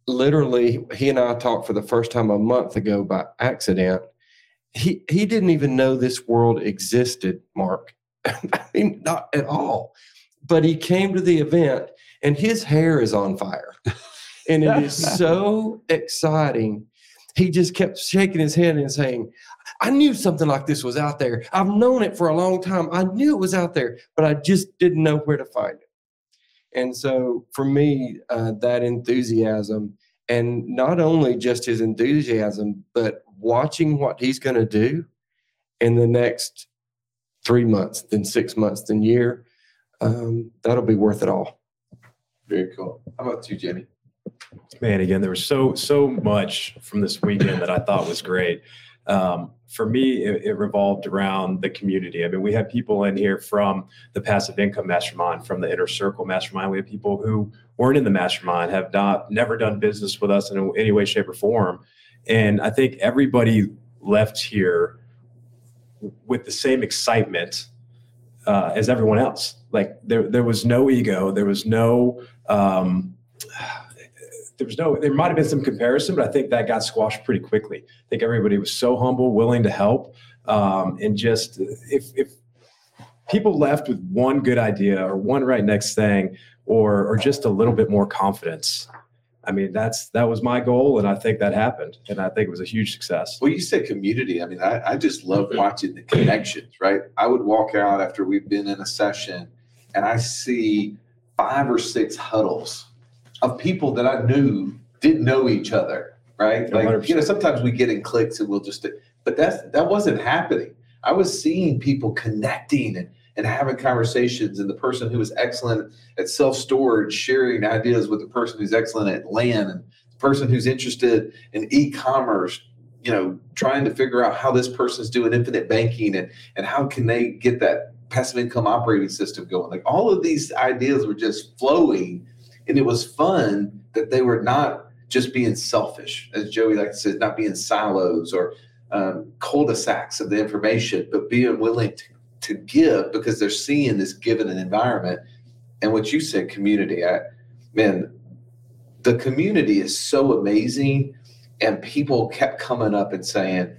Literally, he and I talked for the first time a month ago by accident. He he didn't even know this world existed, Mark. I mean, not at all. But he came to the event and his hair is on fire. And it is so exciting. He just kept shaking his head and saying, I knew something like this was out there. I've known it for a long time. I knew it was out there, but I just didn't know where to find it. And so for me, uh, that enthusiasm, and not only just his enthusiasm, but watching what he's going to do in the next three months, then six months, then year, um, that'll be worth it all. Very cool. How about you, Jenny? Man, again, there was so so much from this weekend that I thought was great. Um, for me, it, it, revolved around the community. I mean, we have people in here from the passive income mastermind, from the inner circle mastermind. We have people who weren't in the mastermind, have not never done business with us in any way, shape, or form. And I think everybody left here with the same excitement uh, as everyone else. Like there, there was no ego. There was no, um, there was no. There might have been some comparison, but I think that got squashed pretty quickly. I think everybody was so humble, willing to help, um, and just if if people left with one good idea or one right next thing, or or just a little bit more confidence, I mean, that's that was my goal, and I think that happened, and I think it was a huge success. Well, you said community. I mean, I, I just love watching the connections. Right, I would walk out after we've been in a session, and I see five or six huddles of people that I knew didn't know each other. Right, like 100%. you know, sometimes we get in cliques and we'll just, but that's that wasn't happening. I was seeing people connecting and and having conversations and the person who is excellent at self-storage sharing ideas with the person who's excellent at land and the person who's interested in e-commerce you know trying to figure out how this person's doing infinite banking and and how can they get that passive income operating system going like all of these ideas were just flowing and it was fun that they were not just being selfish as joey like said not being silos or um, cul-de-sacs of the information but being willing to to give because they're seeing this given an environment. And what you said, community, I, man, the community is so amazing. And people kept coming up and saying,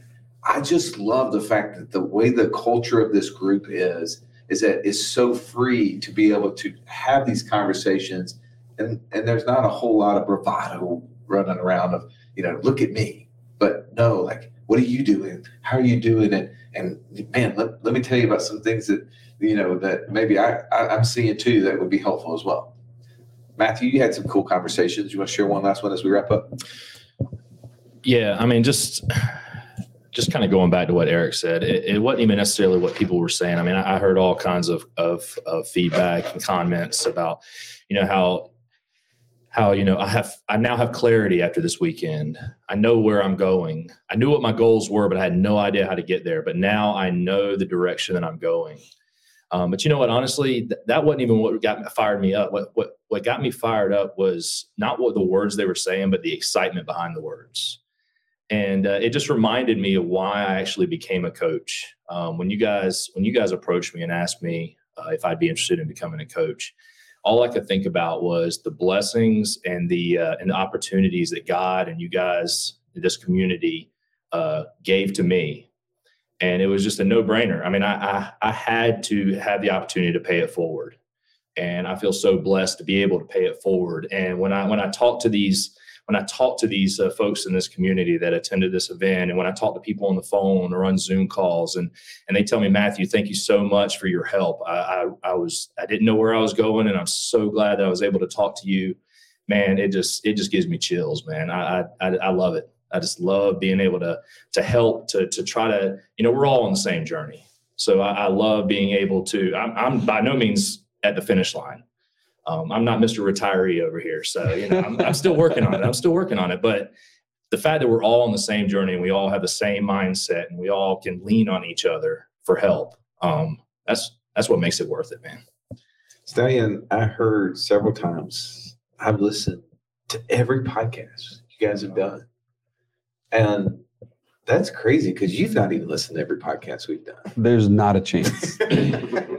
I just love the fact that the way the culture of this group is, is that it's so free to be able to have these conversations. And, and there's not a whole lot of bravado running around of, you know, look at me. But no, like, what are you doing? How are you doing it? And man, let, let me tell you about some things that you know that maybe I, I am seeing too that would be helpful as well. Matthew, you had some cool conversations. You want to share one last one as we wrap up? Yeah, I mean, just just kind of going back to what Eric said, it, it, wasn't even necessarily what people were saying. I mean, I, I heard all kinds of, of, of feedback and comments about, you know, how how you know i have i now have clarity after this weekend. I know where i'm going. I knew what my goals were but i had no idea how to get there. But now i know the direction that i'm going. Um, but you know what? Honestly th- that wasn't even what got me, fired me up. What, what what got me fired up was not what the words they were saying but the excitement behind the words. And uh, it just reminded me of why i actually became a coach. Um, when you guys when you guys approached me and asked me uh, if i'd be interested in becoming a coach all I could think about was the blessings and the uh, and the opportunities that God and you guys, this community, uh, gave to me, and it was just a no brainer. I mean, I, I I had to have the opportunity to pay it forward, and I feel so blessed to be able to pay it forward. And when I when I talk to these when I talk to these uh, folks in this community that attended this event, and when I talk to people on the phone or on Zoom calls, and and they tell me, Matthew, thank you so much for your help. I, I, I was I didn't know where I was going, and I'm so glad that I was able to talk to you. Man, it just it just gives me chills, man. I I, I love it. I just love being able to to help to to try to you know we're all on the same journey. So I, I love being able to. I'm, I'm by no means at the finish line. Um, I'm not Mr. Retiree over here, so you know I'm, I'm still working on it. I'm still working on it, but the fact that we're all on the same journey and we all have the same mindset and we all can lean on each other for help, um, that's that's what makes it worth it, man. Stallion, I heard several times. I've listened to every podcast you guys have done, and that's crazy because you've not even listened to every podcast we've done. There's not a chance.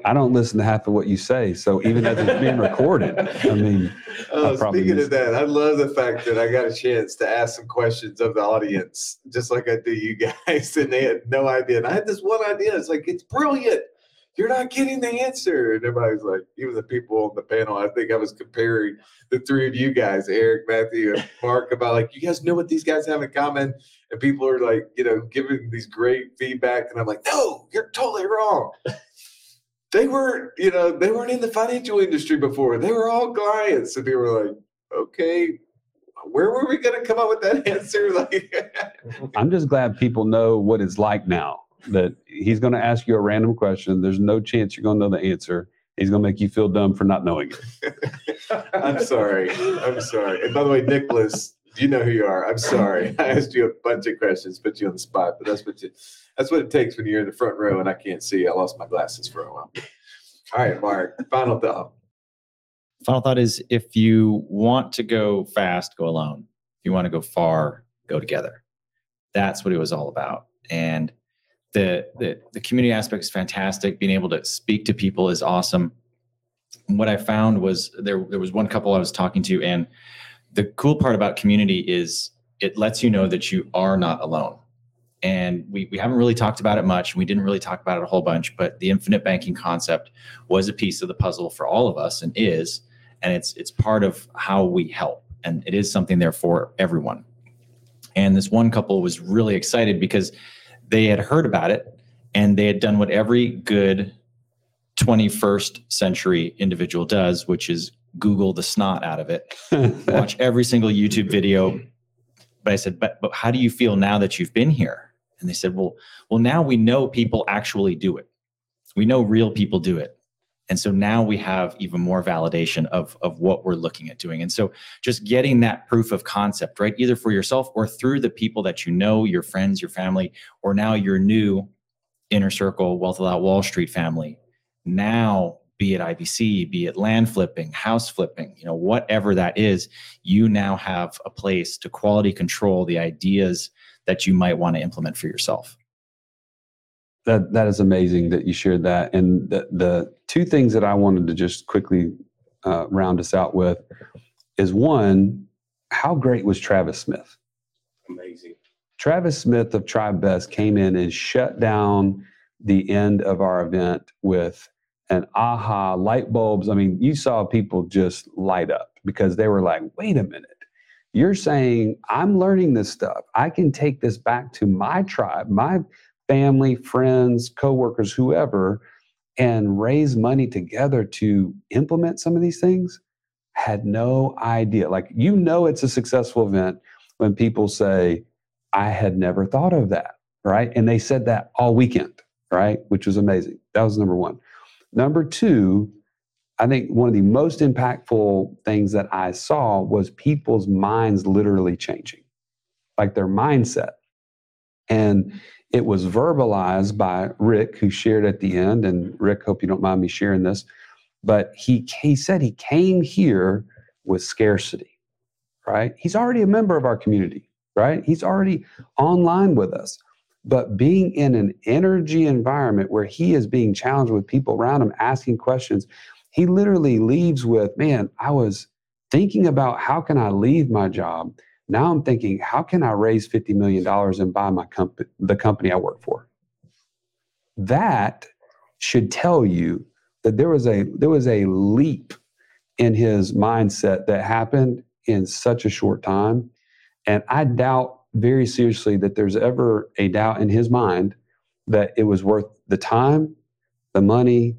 I don't listen to half of what you say. So even as it's being recorded, I mean, oh, speaking of that, I love the fact that I got a chance to ask some questions of the audience, just like I do you guys, and they had no idea. And I had this one idea. It's like, it's brilliant you're not getting the answer. And everybody's like, even the people on the panel, I think I was comparing the three of you guys, Eric, Matthew, and Mark, about like, you guys know what these guys have in common. And people are like, you know, giving these great feedback. And I'm like, no, you're totally wrong. they weren't, you know, they weren't in the financial industry before. They were all clients. And they were like, okay, where were we going to come up with that answer? Like, I'm just glad people know what it's like now that he's going to ask you a random question. There's no chance you're going to know the answer. He's going to make you feel dumb for not knowing it. I'm sorry. I'm sorry. And by the way, Nicholas, You know who you are. I'm sorry. I asked you a bunch of questions, put you on the spot, but that's what you, that's what it takes when you're in the front row and I can't see. I lost my glasses for a while. All right, Mark. Final thought. Final thought is if you want to go fast, go alone. If you want to go far, go together. That's what it was all about. And the, the the community aspect is fantastic. Being able to speak to people is awesome. And what I found was there there was one couple I was talking to, and the cool part about community is it lets you know that you are not alone. And we, we haven't really talked about it much. We didn't really talk about it a whole bunch, but the infinite banking concept was a piece of the puzzle for all of us and is. And it's it's part of how we help. And it is something there for everyone. And this one couple was really excited because they had heard about it and they had done what every good 21st century individual does, which is Google the snot out of it, watch every single YouTube video. But I said, but, but how do you feel now that you've been here? And they said, well, well, now we know people actually do it. We know real people do it. And so now we have even more validation of, of what we're looking at doing. And so just getting that proof of concept, right? Either for yourself or through the people that you know, your friends, your family, or now your new inner circle, Wealth Without Wall Street family. Now, be it IBC, be it land flipping, house flipping, you know, whatever that is, you now have a place to quality control the ideas that you might want to implement for yourself. That that is amazing that you shared that. And the the two things that I wanted to just quickly uh, round us out with is one, how great was Travis Smith? Amazing. Travis Smith of Tribevest came in and shut down the end of our event with an aha light bulbs. I mean, you saw people just light up because they were like, wait a minute. You're saying I'm learning this stuff. I can take this back to my tribe, my family, friends, coworkers, whoever, and raise money together to implement some of these things. Had no idea. Like, you know, it's a successful event when people say, I had never thought of that. Right. And they said that all weekend. Right. Which was amazing. That was number one. Number two, I think one of the most impactful things that I saw was people's minds literally changing, like their mindset. And it was verbalized by Rick, who shared at the end. And Rick, hope you don't mind me sharing this, but he, he said he came here with scarcity, right? He's already a member of our community, right? He's already online with us. But being in an energy environment where he is being challenged with people around him asking questions, he literally leaves with, man, I was thinking about how can I leave my job? Now I'm thinking, how can I raise $50 million and buy my company, the company I work for? That should tell you that there was a there was a leap in his mindset that happened in such a short time. And I doubt very seriously that there's ever a doubt in his mind that it was worth the time, the money,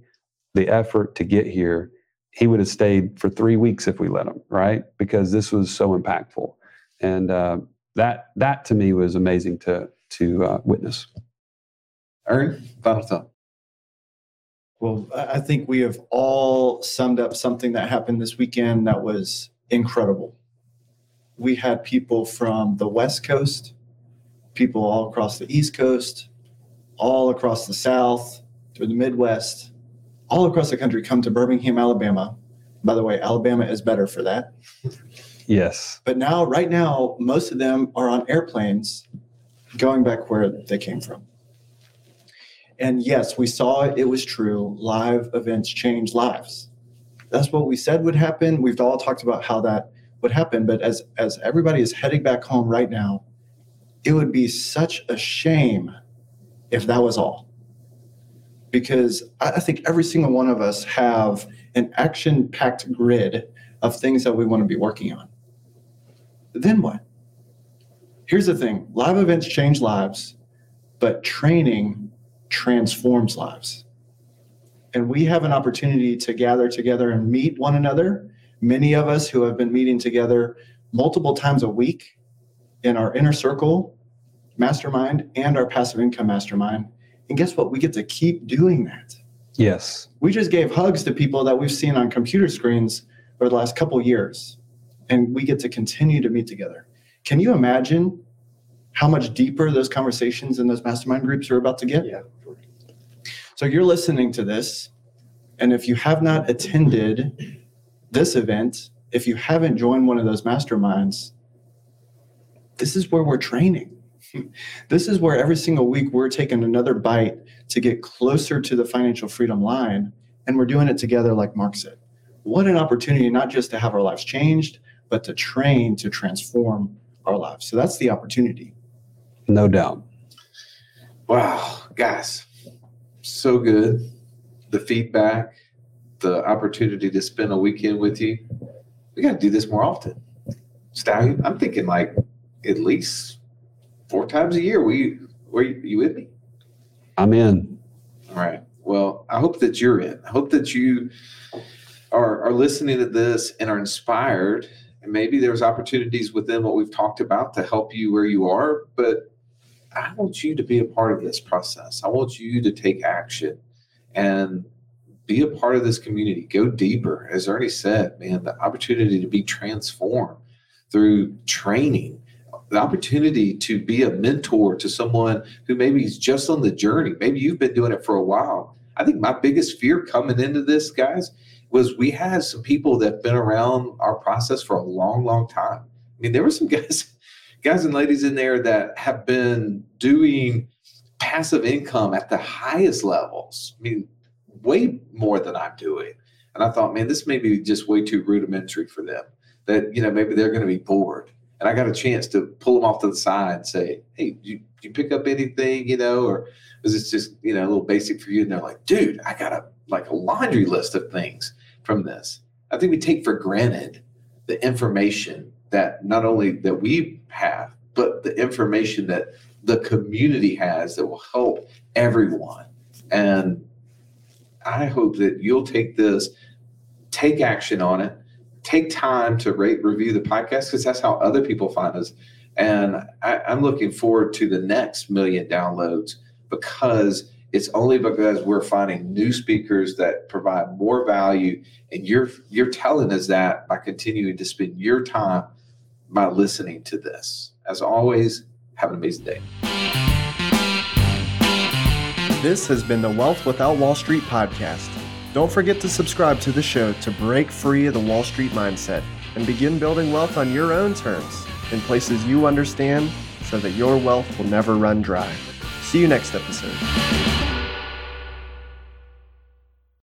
the effort to get here. He would have stayed for three weeks if we let him, right? Because this was so impactful, and uh, that that to me was amazing to to uh, witness. Ern, final thought. Well, I I think we have all summed up something that happened this weekend that was incredible. We had people from the West Coast, people all across the East Coast, all across the South, through the Midwest, all across the country come to Birmingham, Alabama. By the way, Alabama is better for that. Yes, But now, right now, most of them are on airplanes going back where they came from. And yes, we saw it, it was true. Live events change lives. That's what we said would happen. We've all talked about how that would happen. But as, as everybody is heading back home right now, it would be such a shame if that was all. Because I I think every single one of us have an action packed grid of things that we want to be working on then what? Here's the thing live events change lives, but training transforms lives. And we have an opportunity to gather together and meet one another. Many of us who have been meeting together multiple times a week in our inner circle mastermind and our passive income mastermind. And guess what? We get to keep doing that. yes, We just gave hugs to people that we've seen on computer screens over the last couple years, and we get to continue to meet together. Can you imagine how much deeper those conversations in those mastermind groups are about to get? Yeah. So you're listening to this, and if you have not attended this event, if you haven't joined one of those masterminds, this is where we're training. this is where every single week we're taking another bite to get closer to the financial freedom line, and we're doing it together, like Mark said. What an opportunity, not just to have our lives changed, but to train to transform our lives. So that's the opportunity. No doubt. Wow, guys, so good. The feedback, the opportunity to spend a weekend with you. We got to do this more often. Stallion, I'm thinking like at least four times a year. We, were you, you with me? I'm in. All right. Well, I hope that you're in. I hope that you are, are listening to this and are inspired. And maybe there's opportunities within what we've talked about to help you where you are. But I want you to be a part of this process. I want you to take action and be a part of this community. Go deeper. As Ernie said, man, the opportunity to be transformed through training, the opportunity to be a mentor to someone who maybe is just on the journey. Maybe you've been doing it for a while. I think my biggest fear coming into this, guys, was we had some people that have been around our process for a long, long time. I mean, there were some guys, guys and ladies in there that have been doing passive income at the highest levels. I mean, way more than I'm doing. And I thought, man, this may be just way too rudimentary for them. That, you know, maybe they're going to be bored. And I got a chance to pull them off to the side and say, hey, you, you pick up anything, you know, or is this just, you know, a little basic for you? And they're like, dude, I got a like a laundry list of things from this. I think we take for granted the information that not only that we have, but the information that the community has that will help everyone. And I hope that you'll take this, take action on it, take time to rate, review the podcast because that's how other people find us. And I, I'm looking forward to the next million downloads because it's only because we're finding new speakers that provide more value, and you're you're telling us that by continuing to spend your time by listening to this. As always, have an amazing day. This has been the Wealth Without Wall Street podcast. Don't forget to subscribe to the show to break free of the Wall Street mindset and begin building wealth on your own terms in places you understand so that your wealth will never run dry. See you next episode.